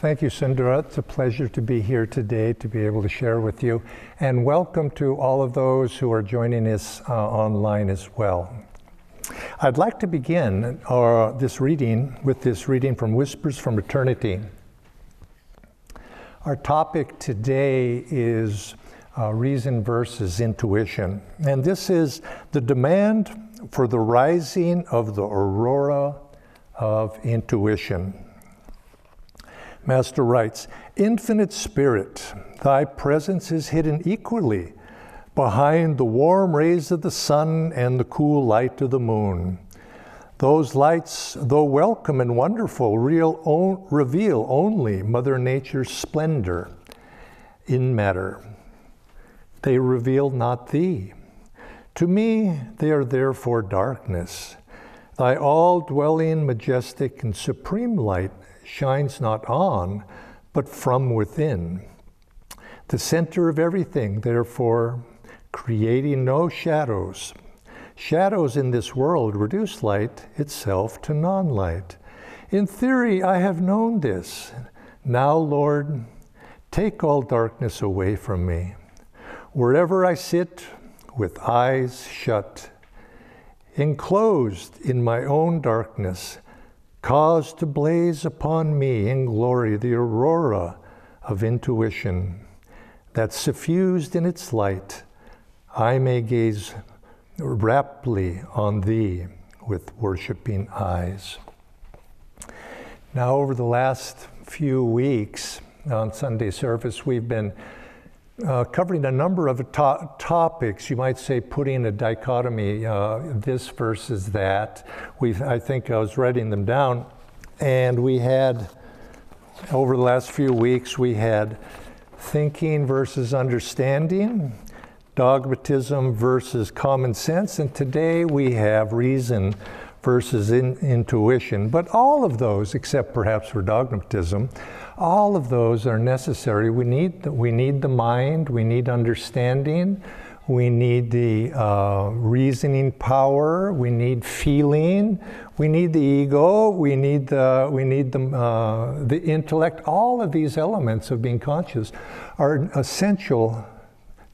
Thank you, Sundara. It's a pleasure to be here today to be able to share with you. And welcome to all of those who are joining us uh, online as well. I'd like to begin uh, this reading with this reading from Whispers from Eternity. Our topic today is uh, reason versus intuition. And this is the demand for the rising of the aurora of intuition. Master writes, Infinite Spirit, thy presence is hidden equally behind the warm rays of the sun and the cool light of the moon. Those lights, though welcome and wonderful, real, reveal only Mother Nature's splendor in matter. They reveal not thee. To me, they are therefore darkness. Thy all dwelling, majestic, and supreme light shines not on, but from within. The center of everything, therefore, creating no shadows. Shadows in this world reduce light itself to non light. In theory, I have known this. Now, Lord, take all darkness away from me. Wherever I sit with eyes shut, enclosed in my own darkness, cause to blaze upon me in glory the aurora of intuition, that suffused in its light, I may gaze raptly on thee with worshiping eyes. Now, over the last few weeks on Sunday service, we've been uh, covering a number of to- topics. You might say putting a dichotomy, uh, this versus that. We, I think I was writing them down, and we had over the last few weeks we had thinking versus understanding, dogmatism versus common sense, and today we have reason versus in, intuition. But all of those, except perhaps for dogmatism, all of those are necessary. We need the, we need the mind, we need understanding, we need the uh, reasoning power, we need feeling, we need the ego, we need the we need the uh, the intellect. All of these elements of being conscious are essential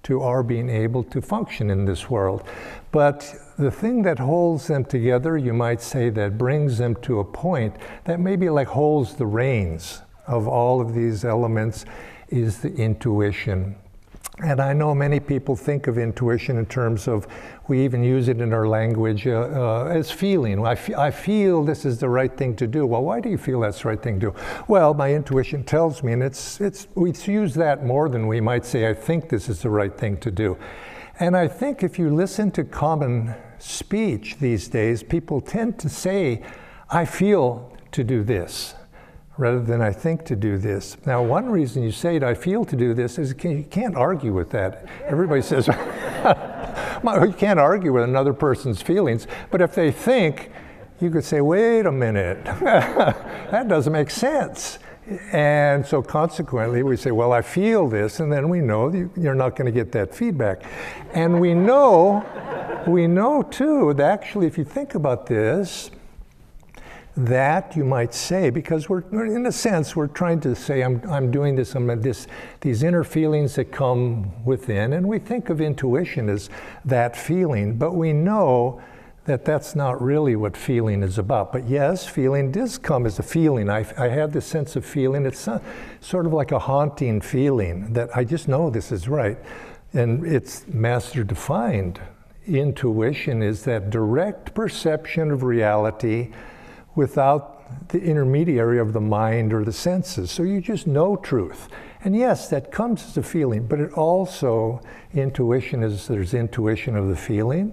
to our being able to function in this world. But the thing that holds them together, you might say, that brings them to a point that maybe like holds the reins of all of these elements is the intuition. And I know many people think of intuition in terms of, we even use it in our language uh, uh, as feeling. I, I feel this is the right thing to do. Well, why do you feel that's the right thing to do? Well, my intuition tells me, and it's, it's, we use that more than we might say, I think this is the right thing to do. And I think if you listen to common speech these days, people tend to say, I feel to do this rather than I think to do this. Now, one reason you say it, I feel to do this, is you can't argue with that. Everybody says, you can't argue with another person's feelings, but if they think, you could say, wait a minute, that doesn't make sense. And so consequently, we say, well, I feel this, and then we know you're not going to get that feedback. And we know, we know too, that actually, if you think about this, that you might say, because we're, in a sense, we're trying to say, I'm, I'm doing this, I'm this, these inner feelings that come within, and we think of intuition as that feeling, but we know that that's not really what feeling is about. But yes, feeling does come as a feeling. I, I have this sense of feeling. It's sort of like a haunting feeling that I just know this is right. And it's master defined. Intuition is that direct perception of reality without the intermediary of the mind or the senses. So you just know truth. And yes, that comes as a feeling, but it also, intuition is there's intuition of the feeling,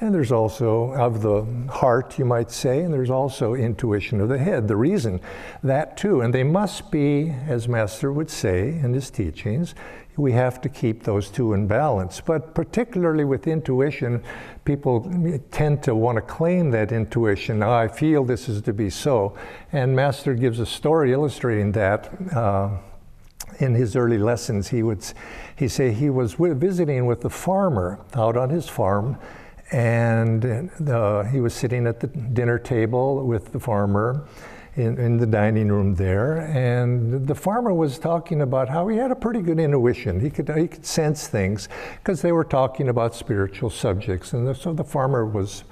and there's also of the heart, you might say, and there's also intuition of the head, the reason, that too. And they must be, as Master would say in his teachings, we have to keep those two in balance. But particularly with intuition, people tend to want to claim that intuition. I feel this is to be so. And Master gives a story illustrating that. Uh, in his early lessons, he would he say he was visiting with a farmer out on his farm, and uh, he was sitting at the dinner table with the farmer, in, in the dining room there, and the farmer was talking about how he had a pretty good intuition. He could, he could sense things because they were talking about spiritual subjects. And so the farmer was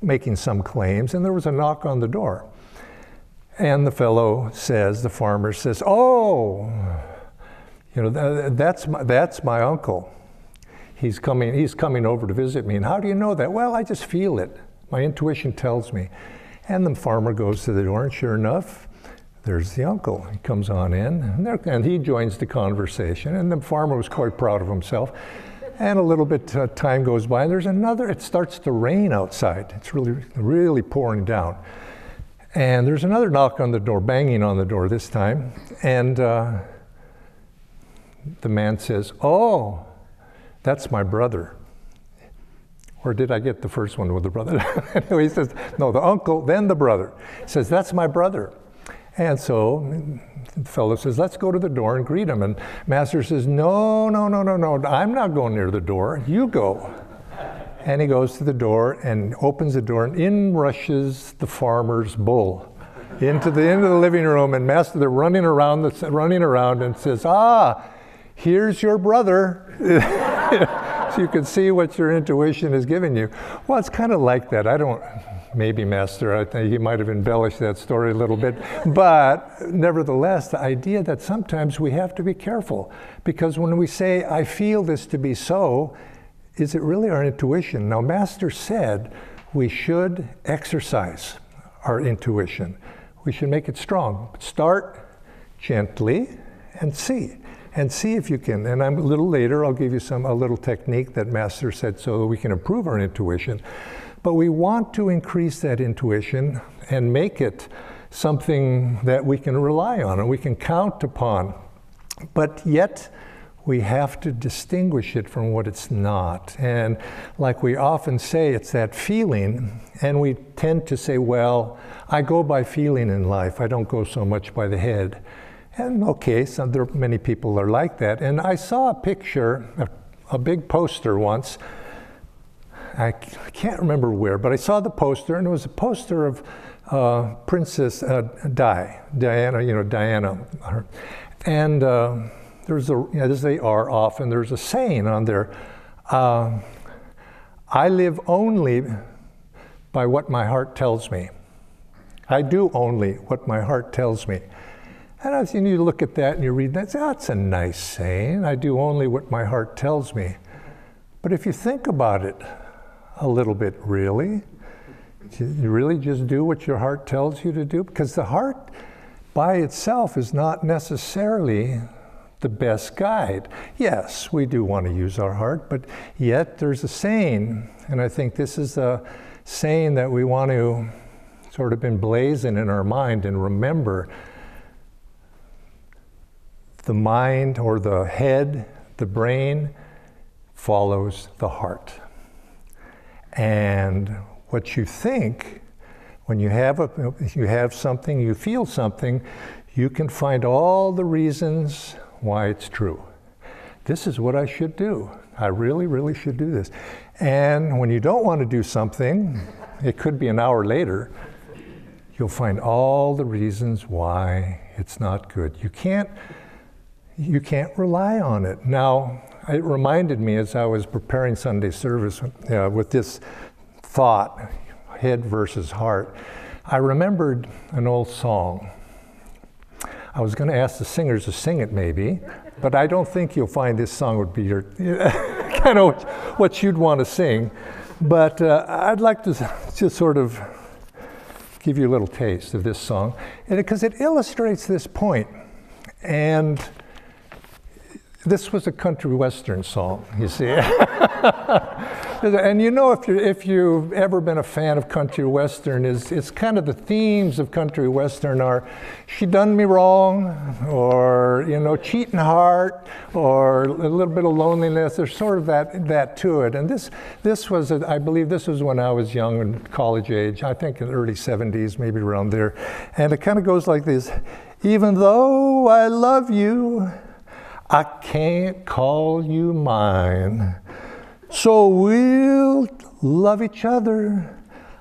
making some claims, and there was a knock on the door. And the fellow says, the farmer says, Oh, you know, that's my, that's my uncle. He's coming, he's coming over to visit me. And how do you know that? Well, I just feel it. My intuition tells me. And the farmer goes to the door, and sure enough, there's the uncle. He comes on in, and, and he joins the conversation. And the farmer was quite proud of himself. And a little bit uh, time goes by, and there's another. It starts to rain outside. It's really, really pouring down. And there's another knock on the door, banging on the door this time. And uh, the man says, "Oh, that's my brother." Or did I get the first one with the brother? anyway, he says, no, the uncle, then the brother. He says, that's my brother. And so the fellow says, let's go to the door and greet him. And master says, no, no, no, no, no, I'm not going near the door. You go. And he goes to the door and opens the door, and in rushes the farmer's bull into the into the living room. And master, they're running around, running around, and says, ah, here's your brother. so you can see what your intuition is giving you. Well, it's kind of like that. I don't, maybe Master, I think he might have embellished that story a little bit. But nevertheless, the idea that sometimes we have to be careful because when we say, I feel this to be so, is it really our intuition? Now, Master said we should exercise our intuition. We should make it strong. Start gently and see and see if you can. And I'm a little later, I'll give you some a little technique that Master said so that we can improve our intuition. But we want to increase that intuition and make it something that we can rely on and we can count upon. But yet, we have to distinguish it from what it's not. And like we often say, it's that feeling, and we tend to say, well, I go by feeling in life, I don't go so much by the head. And okay, so there many people are like that. And I saw a picture, a, a big poster once. I can't remember where, but I saw the poster, and it was a poster of uh, Princess uh, Di, Diana, you know, Diana. And uh, there's a, as they are often, there's a saying on there uh, I live only by what my heart tells me. I do only what my heart tells me. And as you look at that and you read that, that's a nice saying. I do only what my heart tells me. But if you think about it a little bit, really, you really just do what your heart tells you to do? Because the heart by itself is not necessarily the best guide. Yes, we do want to use our heart, but yet there's a saying, and I think this is a saying that we want to sort of emblazon in our mind and remember the mind or the head, the brain, follows the heart. And what you think, when you have, a, you have something, you feel something, you can find all the reasons why it's true. This is what I should do. I really, really should do this. And when you don't want to do something, it could be an hour later, you'll find all the reasons why it's not good. You can't you can't rely on it. Now, it reminded me as I was preparing Sunday service uh, with this thought, head versus heart, I remembered an old song. I was going to ask the singers to sing it maybe, but I don't think you'll find this song would be your kind of what you'd want to sing. But uh, I'd like to just sort of give you a little taste of this song because it, illustrates this point. And this was a country western song, you see. and you know, if, you if you've ever been a fan of country western, is it's kind of the themes of country western are she done me wrong, or, you know, cheating heart, or a little bit of loneliness. There's sort of that, that to it. And this, this was, a, I believe this was when I was young and college age, I think in the early 70s, maybe around there. And it kind of goes like this Even though I love you, I can't call you mine. So we'll love each other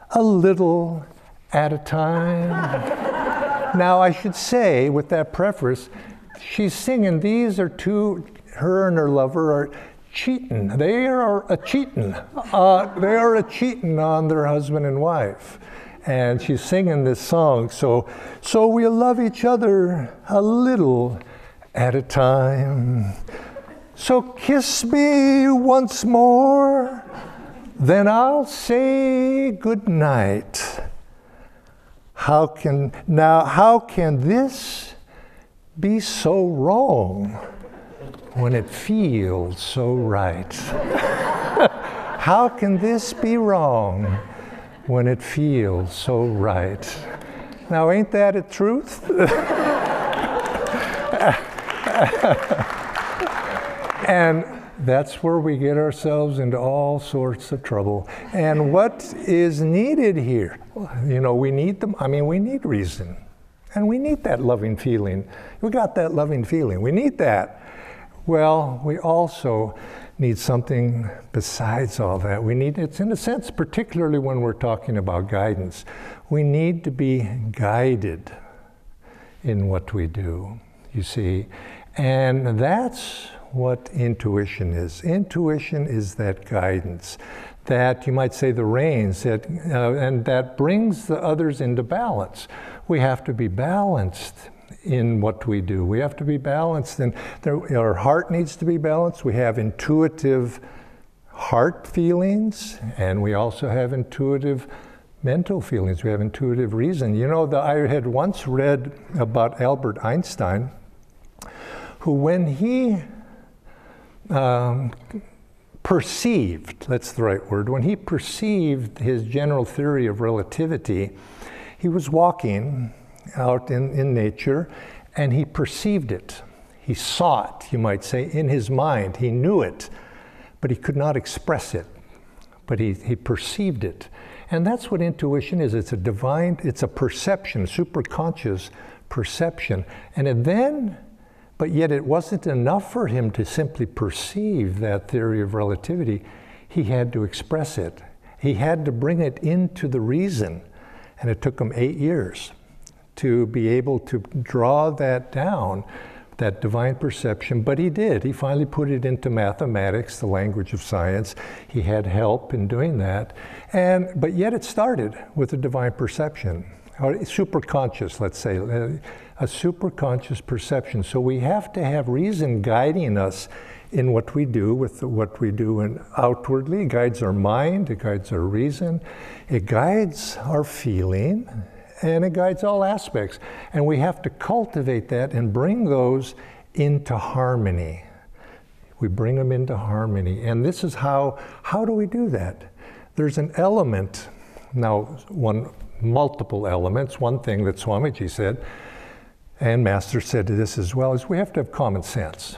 a little at a time. now, I should say, with that preface, she's singing, these are two, her and her lover are cheating. They are a cheating. Uh, they are a cheating on their husband and wife. And she's singing this song. So, so we'll love each other a little at a time. So kiss me once more, then I'll say good night. How can now how can this be so wrong when it feels so right? how can this be wrong when it feels so right? Now ain't that a truth? and that's where we get ourselves into all sorts of trouble. And what is needed here? You know, we need them. I mean, we need reason. And we need that loving feeling. We got that loving feeling. We need that. Well, we also need something besides all that. We need, it's in a sense, particularly when we're talking about guidance, we need to be guided in what we do, you see. And that's what intuition is. Intuition is that guidance, that you might say the reins, that, uh, and that brings the others into balance. We have to be balanced in what we do. We have to be balanced, and our heart needs to be balanced. We have intuitive heart feelings, and we also have intuitive mental feelings. We have intuitive reason. You know, the, I had once read about Albert Einstein, who, when he um, perceived, that's the right word, when he perceived his general theory of relativity, he was walking out in, in nature and he perceived it. He saw it, you might say, in his mind. He knew it, but he could not express it. But he, he perceived it. And that's what intuition is it's a divine, it's a perception, superconscious perception. And then but yet, it wasn't enough for him to simply perceive that theory of relativity. He had to express it, he had to bring it into the reason. And it took him eight years to be able to draw that down, that divine perception. But he did. He finally put it into mathematics, the language of science. He had help in doing that. And, but yet, it started with a divine perception, or superconscious, let's say a superconscious perception. So we have to have reason guiding us in what we do with what we do and outwardly. It guides our mind, it guides our reason, it guides our feeling, and it guides all aspects. And we have to cultivate that and bring those into harmony. We bring them into harmony. And this is how, how do we do that? There's an element, now one, multiple elements. One thing that Swamiji said and Master said to this as well, is we have to have common sense.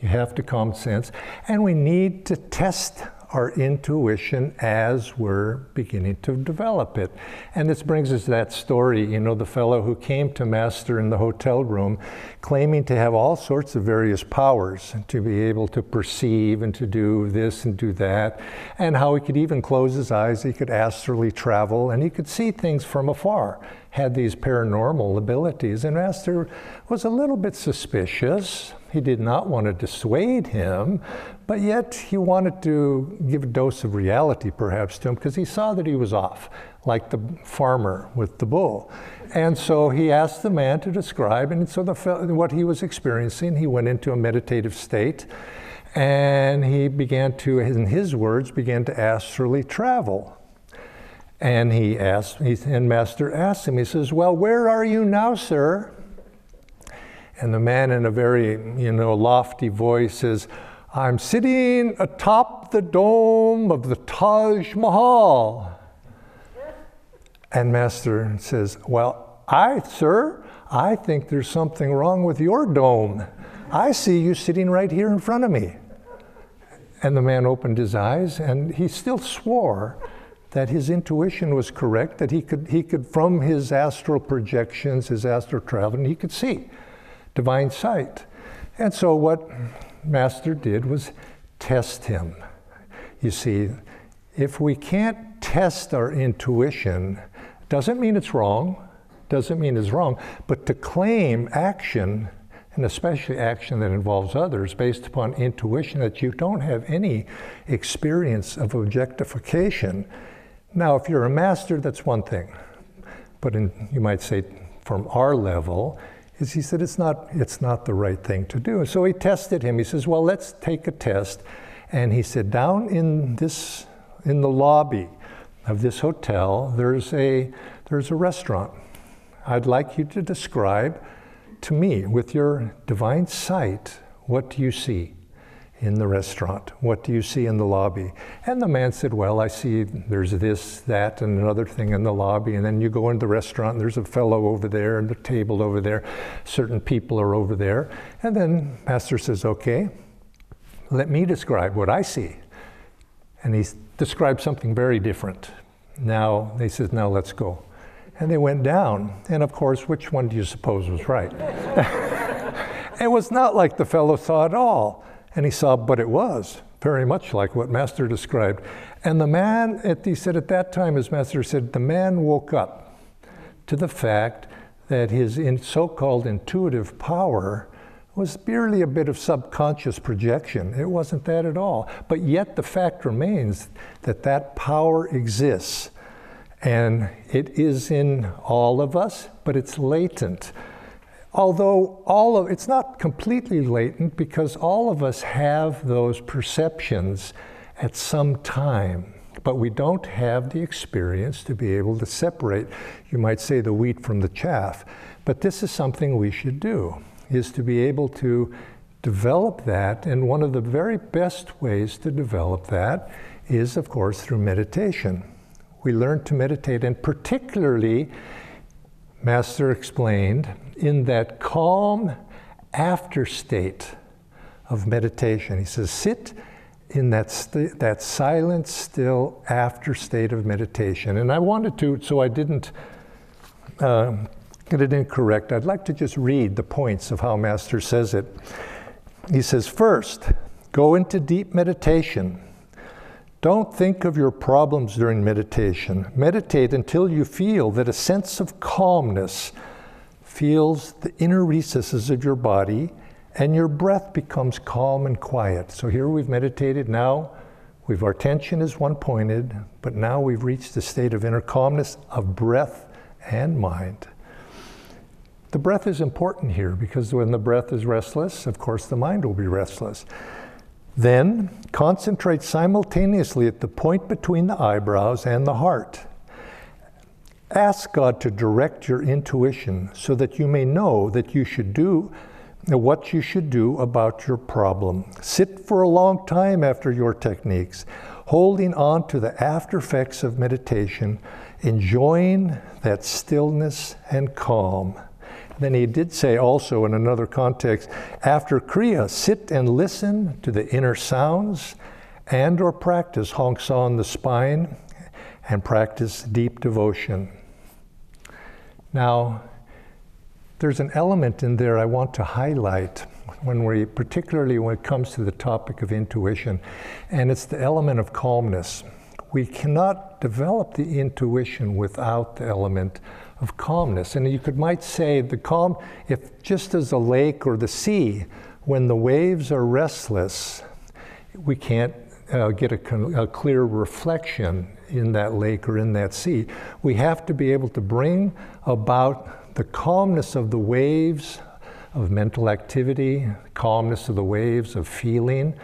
You have to common sense, and we need to test our intuition as we're beginning to develop it. And this brings us to that story, you know, the fellow who came to Master in the hotel room claiming to have all sorts of various powers to be able to perceive and to do this and do that, and how he could even close his eyes, he could astrally travel, and he could see things from afar had these paranormal abilities, and Master was a little bit suspicious. He did not want to dissuade him, but yet he wanted to give a dose of reality perhaps to him because he saw that he was off, like the farmer with the bull. And so he asked the man to describe, and so the, what he was experiencing, he went into a meditative state and he began to, in his words, began to astrally travel. And he asked, and Master asked him, he says, Well, where are you now, sir? And the man, in a very, you know, lofty voice, says, I'm sitting atop the dome of the Taj Mahal. And Master says, Well, I, sir, I think there's something wrong with your dome. I see you sitting right here in front of me. And the man opened his eyes and he still swore that his intuition was correct, that he could, he could from his astral projections, his astral traveling, he could see divine sight. And so what Master did was test him. You see, if we can't test our intuition, doesn't mean it's wrong, doesn't mean it's wrong, but to claim action, and especially action that involves others, based upon intuition that you don't have any experience of objectification. Now, if you're a master, that's one thing. But in, you might say, from our level, is he said it's not it's not the right thing to do. So he tested him. He says, "Well, let's take a test." And he said, "Down in this in the lobby of this hotel, there's a there's a restaurant. I'd like you to describe to me with your divine sight what do you see?" In the restaurant? What do you see in the lobby? And the man said, Well, I see there's this, that, and another thing in the lobby. And then you go into the restaurant, and there's a fellow over there, and the table over there. Certain people are over there. And then Master says, Okay, let me describe what I see. And he described something very different. Now, they said, Now let's go. And they went down. And of course, which one do you suppose was right? it was not like the fellow saw at all. And he saw, but it was very much like what Master described. And the man, at, he said at that time, as Master said, the man woke up to the fact that his in so-called intuitive power was merely a bit of subconscious projection. It wasn't that at all. But yet the fact remains that that power exists. And it is in all of us, but it's latent although all of it's not completely latent because all of us have those perceptions at some time but we don't have the experience to be able to separate you might say the wheat from the chaff. But this is something we should do is to be able to develop that and one of the very best ways to develop that is of course through meditation. We learn to meditate and particularly master explained in that calm after state of meditation. He says, sit in that, st- that silent, still after state of meditation. And I wanted to, so I didn't uh, get it incorrect, I'd like to just read the points of how Master says it. He says, first, go into deep meditation. Don't think of your problems during meditation. Meditate until you feel that a sense of calmness feels the inner recesses of your body and your breath becomes calm and quiet. So here we've meditated now. We've our attention is one pointed, but now we've reached the state of inner calmness of breath and mind. The breath is important here because when the breath is restless, of course the mind will be restless. Then concentrate simultaneously at the point between the eyebrows and the heart. Ask God to direct your intuition so that you may know that you should do what you should do about your problem. Sit for a long time after your techniques, holding on to the after effects of meditation, enjoying that stillness and calm. Then he did say also in another context, after Kriya, sit and listen to the inner sounds and or practice Hong on the spine and practice deep devotion. Now, there's an element in there I want to highlight when we, particularly when it comes to the topic of intuition, and it's the element of calmness. We cannot develop the intuition without the element of calmness. And you could might say the calm, if just as a lake or the sea, when the waves are restless, we can't uh, get a, a, clear reflection in that lake or in that sea. We have to be able to bring about the calmness of the waves of mental activity, calmness of the waves of feeling,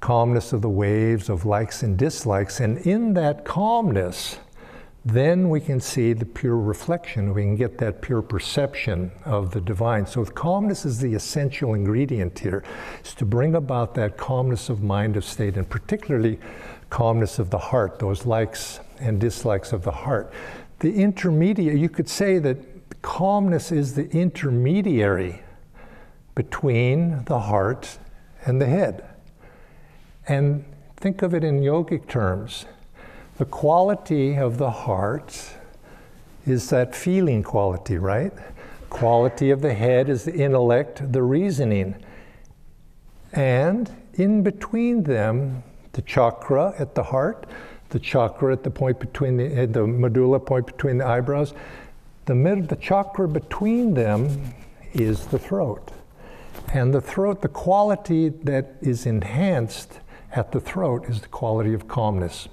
calmness of the waves of likes and dislikes. And in that calmness, then we can see the pure reflection. We can get that pure perception of the divine. So calmness is the essential ingredient here, is to bring about that calmness of mind of state, and particularly calmness of the heart, those likes and dislikes of the heart. The intermediate, you could say that calmness is the intermediary between the heart and the head. And think of it in yogic terms the quality of the heart is that feeling quality, right? Quality of the head is the intellect, the reasoning. And in between them, the chakra at the heart, the chakra at the point between the, the medulla point between the eyebrows, The mid, the chakra between them is the throat. And the throat, the quality that is enhanced at the throat is the quality of calmness.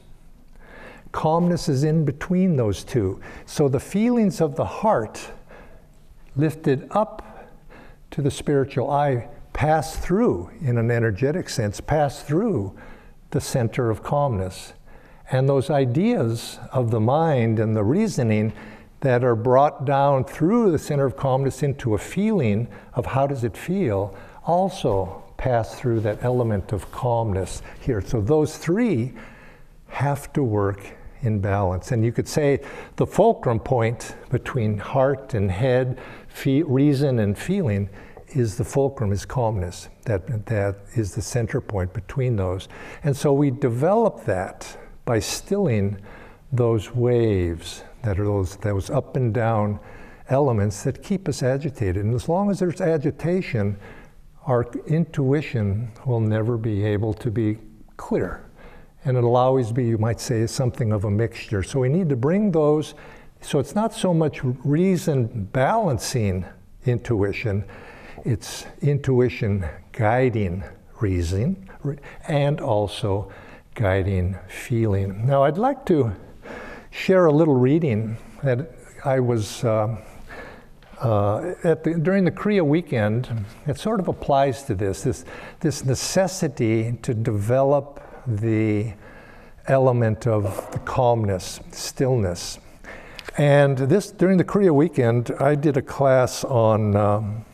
Calmness is in between those two. So the feelings of the heart lifted up to the spiritual eye pass through, in an energetic sense, pass through the center of calmness. And those ideas of the mind and the reasoning that are brought down through the center of calmness into a feeling of how does it feel also pass through that element of calmness here. So those three have to work in balance. And you could say the fulcrum point between heart and head, reason and feeling is the fulcrum, is calmness. That, that is the center point between those. And so we develop that by stilling those waves that are those, those up and down elements that keep us agitated. And as long as there's agitation, our intuition will never be able to be clear. And it'll always be, you might say, something of a mixture. So we need to bring those, so it's not so much reason balancing intuition, it's intuition guiding reason and also guiding feeling. Now, I'd like to share a little reading that I was uh, uh, the, during the Kriya weekend. It sort of applies to this this this necessity to develop the element of the calmness, stillness. And this during the Kriya weekend, I did a class on. Um,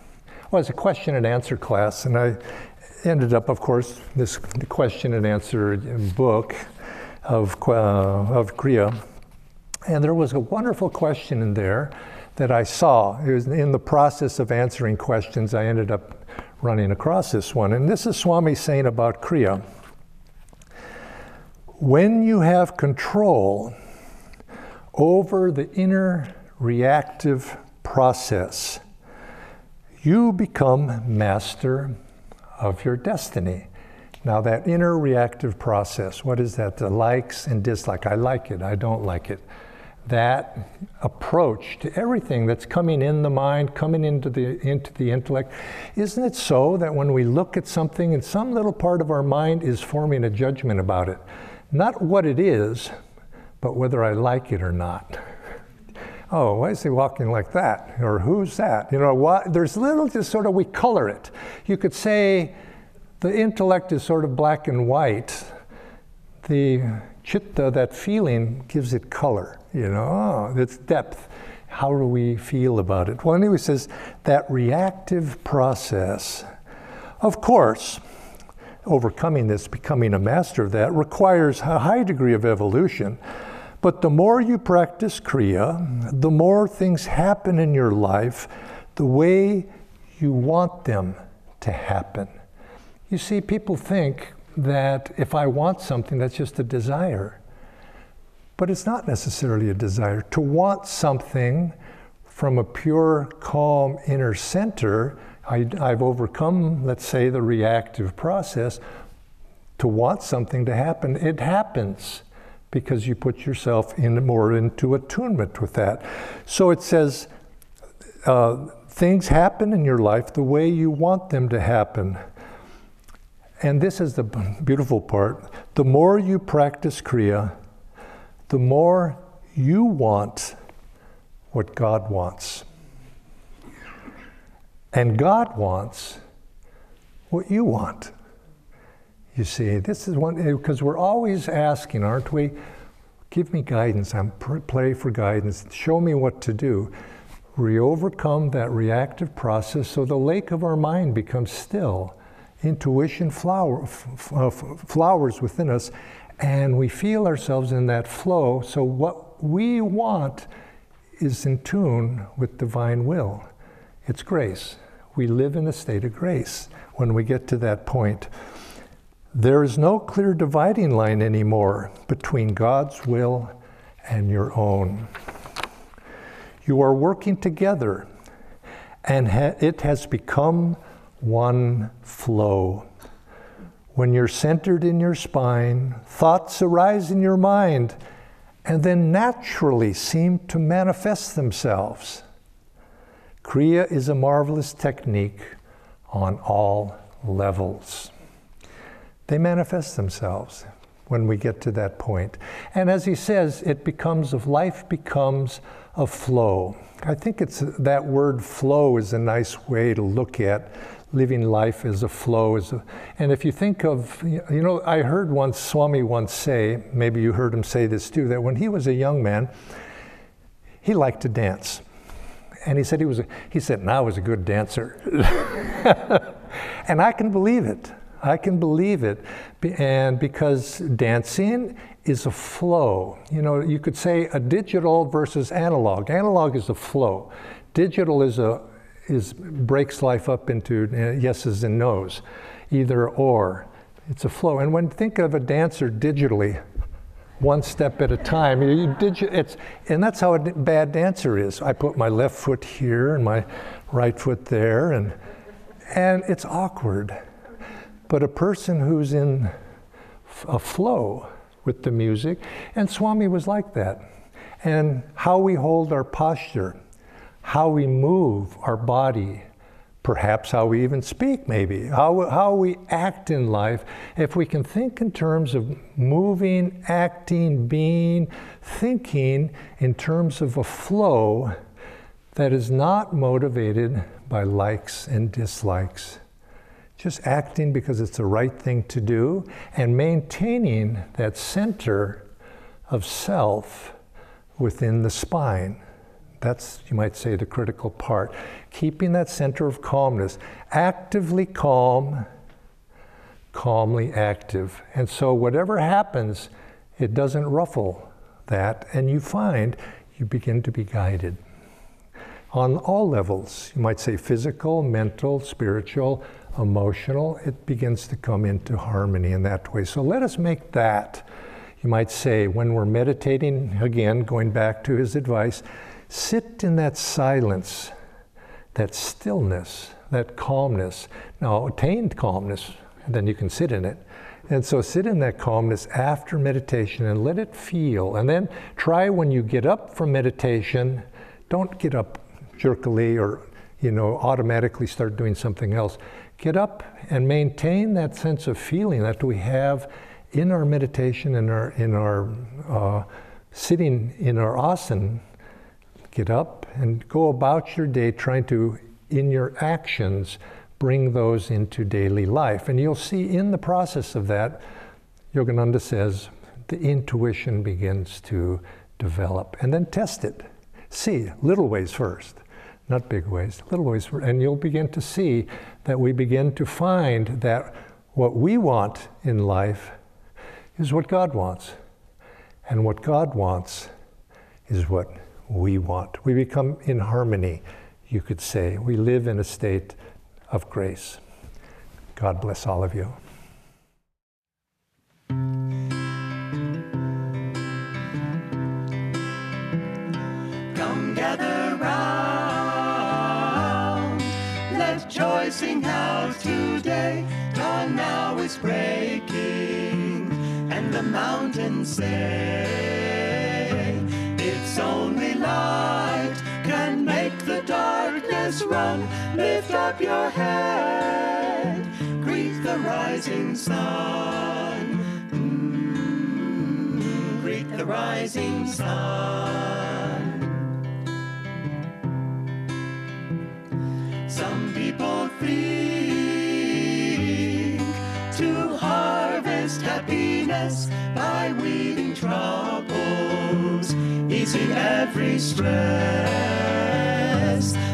was a question and answer class, and I ended up, of course, this question and answer book of, uh, of Kriya. And there was a wonderful question in there that I saw. It was in the process of answering questions, I ended up running across this one. And this is Swami saying about Kriya. When you have control over the inner reactive process, you become master of your destiny. Now, that inner reactive process, what is that? The likes and dislike. I like it, I don't like it. That approach to everything that's coming in the mind, coming into the, into the intellect. Isn't it so that when we look at something and some little part of our mind is forming a judgment about it? Not what it is, but whether I like it or not oh, why is he walking like that? Or who's that? You know, what? there's little just sort of, we color it. You could say the intellect is sort of black and white. The chitta, that feeling, gives it color. You know, oh, it's depth. How do we feel about it? Well, anyway, says that reactive process. Of course, overcoming this, becoming a master of that, requires a high degree of evolution. But the more you practice Kriya, the more things happen in your life the way you want them to happen. You see, people think that if I want something, that's just a desire. But it's not necessarily a desire. To want something from a pure, calm inner center, I, have overcome, let's say, the reactive process. To want something to happen, it happens because you put yourself in more into attunement with that. So it says uh, things happen in your life the way you want them to happen. And this is the beautiful part. The more you practice Kriya, the more you want what God wants. And God wants what you want. You see, this is one, eh, because we're always asking, aren't we? Give me guidance. I'm pr- pray for guidance. Show me what to do. We overcome that reactive process so the lake of our mind becomes still. Intuition flower, uh, f- flowers within us, and we feel ourselves in that flow. So, what we want is in tune with divine will. It's grace. We live in a state of grace when we get to that point. There is no clear dividing line anymore between God's will and your own. You are working together, and ha- it has become one flow. When you're centered in your spine, thoughts arise in your mind, and then naturally seem to manifest themselves. Kriya is a marvelous technique on all levels. They manifest themselves when we get to that point. And as he says, it becomes of life becomes a flow. I think it's that word flow is a nice way to look at living life as a flow. As a, and if you think of, you know, I heard once Swami once say, maybe you heard him say this too, that when he was a young man, he liked to dance. And he said he was, a, he said, now I was a good dancer. and I can believe it. I can believe it. And because dancing is a flow. You know, you could say a digital versus analog. Analog is a flow. Digital is a is breaks life up into uh, yeses and nos, either or. It's a flow. And when think of a dancer digitally, one step at a time, you, digi- it's, and that's how a bad dancer is. I put my left foot here and my right foot there, and and it's awkward. But a person who's in a flow with the music, and Swami was like that. And how we hold our posture how we move our body, perhaps how we even speak, maybe, how, how we act in life, if we can think in terms of moving, acting, being, thinking in terms of a flow that is not motivated by likes and dislikes. Just acting because it's the right thing to do and maintaining that center of self within the spine. That's, you might say, the critical part. Keeping that center of calmness, actively calm, calmly active. And so, whatever happens, it doesn't ruffle that, and you find you begin to be guided on all levels. You might say physical, mental, spiritual, emotional. It begins to come into harmony in that way. So, let us make that. You might say, when we're meditating, again, going back to his advice, Sit in that silence, that stillness, that calmness. Now, attained calmness, then you can sit in it. And so sit in that calmness after meditation and let it feel. And then try when you get up from meditation, don't get up jerkily or you know automatically start doing something else. Get up and maintain that sense of feeling that we have in our meditation, in our in our uh, sitting in our asana Get up and go about your day trying to, in your actions, bring those into daily life. And you'll see in the process of that, Yogananda says, the intuition begins to develop. And then test it. See, little ways first, not big ways, little ways. And you'll begin to see that we begin to find that what we want in life is what God wants. And what God wants is what we want. We become in harmony, you could say. We live in a state of grace. God bless all of you. Today. Dawn now is breaking, and the mountains say, It's only light can make the darkness run. Lift up your head, greet the rising sun. Mm, greet the rising sun. Some people think easing every stress.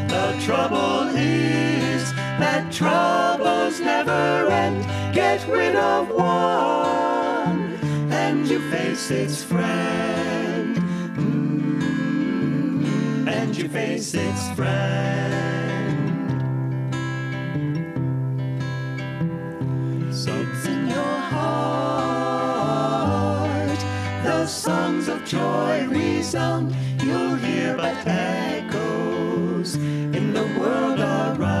The trouble is that troubles never end. Get rid of one, and you face its friend. Mm, and you face its friend. Joy resound. You'll hear but echoes in the world around.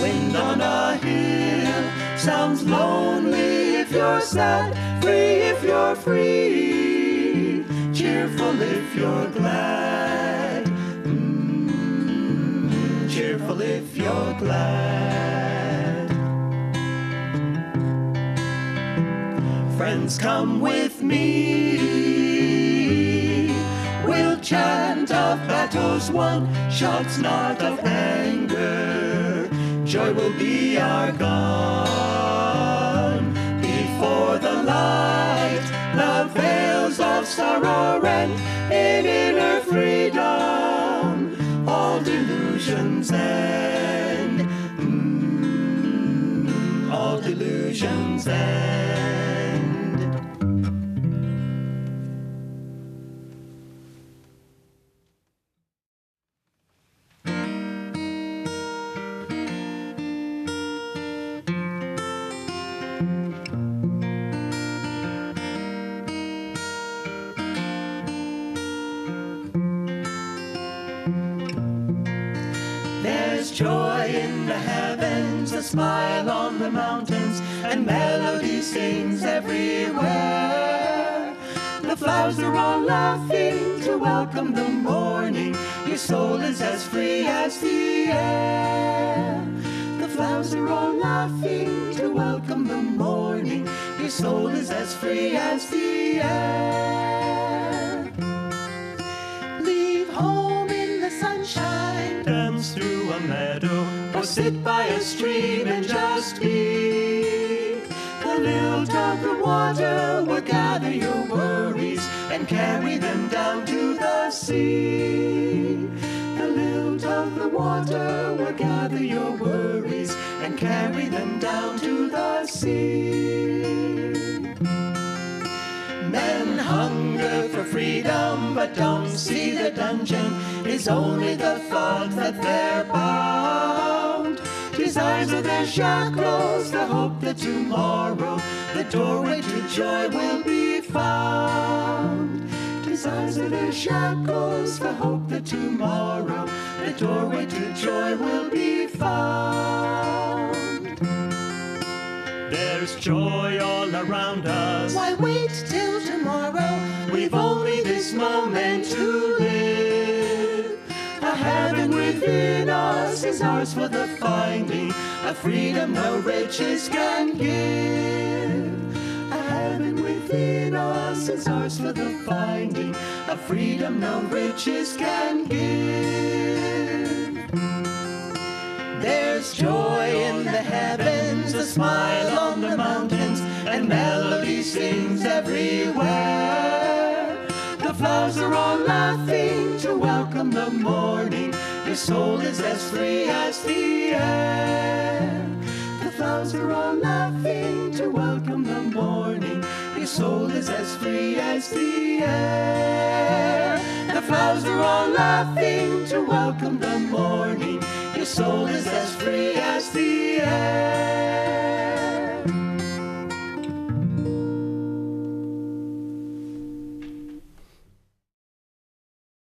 Wind on a hill sounds lonely if you're sad, free if you're free, cheerful if you're glad, mm, cheerful if you're glad. Friends, come with me. Chant of battles won, shots not of anger. Joy will be our gun. Before the light, the veils of sorrow rent in inner freedom. All delusions end. Mm, all delusions end. Flowers are all laughing to welcome the morning. Your soul is as free as the air. The flowers are all laughing to welcome the morning. Your soul is as free as the air. Leave home in the sunshine, dance through a meadow, or sit by a stream and just be. The lilt of the water will gather your worries and carry them down to the sea. The lilt of the water will gather your worries and carry them down to the sea. Men hunger for freedom, but don't see the dungeon is only the thought that they're bound. Desires are their shackles, the hope that tomorrow the doorway to joy will be found. Desires are their shackles, the hope that tomorrow the doorway to joy will be found. There's joy all around us. Why wait till tomorrow? We've only this moment to live. A heaven within us is ours for the finding, a freedom no riches can give. Within us is ours for the finding, a freedom no riches can give. There's joy in the heavens, a smile on the mountains, and melody sings everywhere. The flowers are all laughing to welcome the morning. Your soul is as free as the air. The flowers are all laughing to welcome the morning. Your soul is as free as the air. The flowers are all laughing to welcome the morning. Your soul is as free as the air.